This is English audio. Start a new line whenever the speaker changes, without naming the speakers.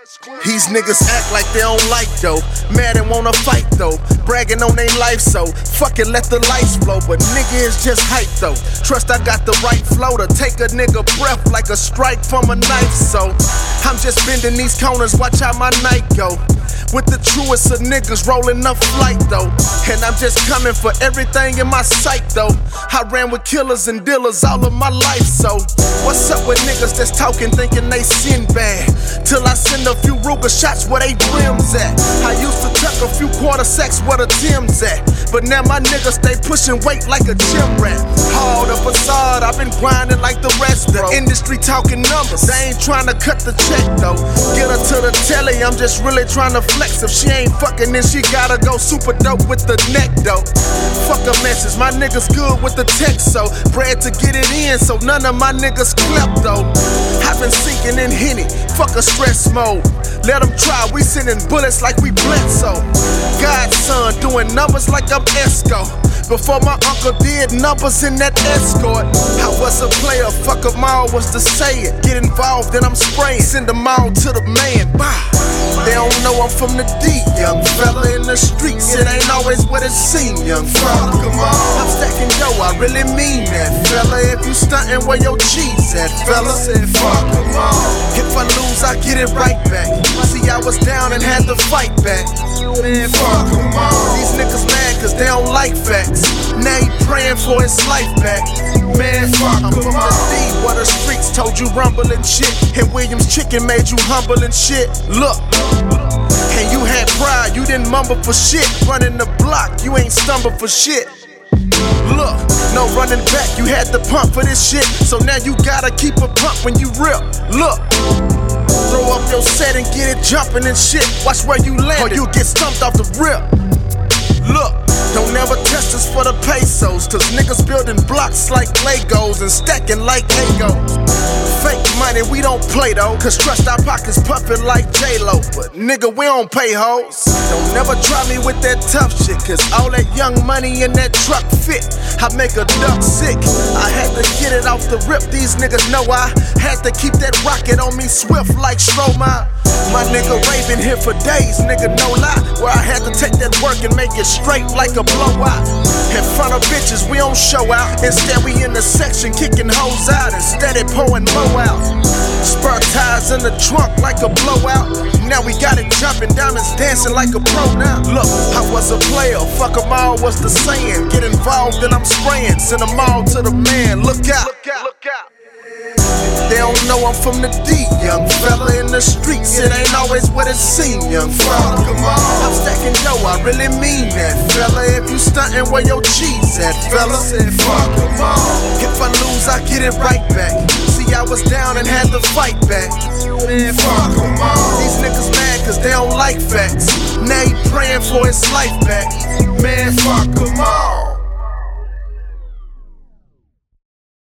These niggas act like they don't like though. Mad and wanna fight though. Bragging on their life so fuck it, let the lights flow. But nigga is just hype though. Trust I got the right flow to take a nigga breath like a strike from a knife. So I'm just bending these corners, watch how my night go. With the truest of niggas rolling up flight though. And I'm just coming for everything in my sight though. I ran with killers and dealers all of my life, so what's up with niggas that's talking, thinking they sin bad? Till I send a few Ruger shots where they rims at. I used to tuck a few quarter sacks where the Tim's at. But now my niggas stay pushing weight like a gym rat. All the facade, I've been grinding like the rest. The industry talking numbers, they ain't trying to cut the check though. Get her to the telly, I'm just really trying to flex. If she ain't fucking, then she gotta go super dope with the neck though. Fuck a message, my niggas good with the text, so bread to get it in, so none of my niggas klept though. Been sinking in Henny, fuck a stress mode. Let them try, we sending bullets like we so. Godson doing numbers like I'm Esco. Before my uncle did numbers in that escort. I was a player, fuck a mile was to say it. Get involved and I'm spraying, send them all to the man. Bah. They don't know I'm from the D, young fella in the streets. It ain't always what it seems, young fella. Really mean that, fella. If you stuntin' where your cheese at, fella, said fuck them all. If I lose, I get it right back. See, I was down and had to fight back. Man, fuck them all. These niggas mad cause they don't like facts. Now he praying for his life back. Man, fuck I'm from the D, where the streets told you rumbling shit. And Williams Chicken made you humble and shit. Look. And you had pride, you didn't mumble for shit. Running the block, you ain't stumble for shit. Look, no running back, you had to pump for this shit. So now you gotta keep a pump when you rip. Look. Throw up your set and get it jumping and shit. Watch where you land, or you get stumped off the rip. Look, don't ever test us for the pesos, cause niggas building blocks like Legos and stacking like Legos. Fake money, we don't play though, cause trust our pockets puffin' like J-Lo. But nigga, we don't pay hoes. Don't never try me with that tough shit, cause all that young money in that truck fit. I make a duck sick. I had to get it off the rip, these niggas know I had to keep that rocket on me swift like Stromae. My nigga Ray here for days, nigga, no lie. Where I had to take that work and make it straight like a blowout. In front of bitches, we don't show out. Instead, we in the section kicking hoes out instead of pouring mo out. Spur tires in the trunk like a blowout. Now we got it jumping, diamonds dancing like a pro now. Look, I was a player, fuck them all what's the saying. Get involved and I'm spraying, send them all to the man. Look out, look out, look out. They don't know I'm from the D, young fella in the streets. It ain't always what it seems, young fella. Come on, I'm stacking dough, I really mean that, fella. If you stuntin' where your cheese at, fella, said fuck all. If I lose, I get it right back. See, I was down and had to fight back. Man, fuck them all. These niggas mad cause they don't like facts. Now he praying for his life back. Man, fuck all.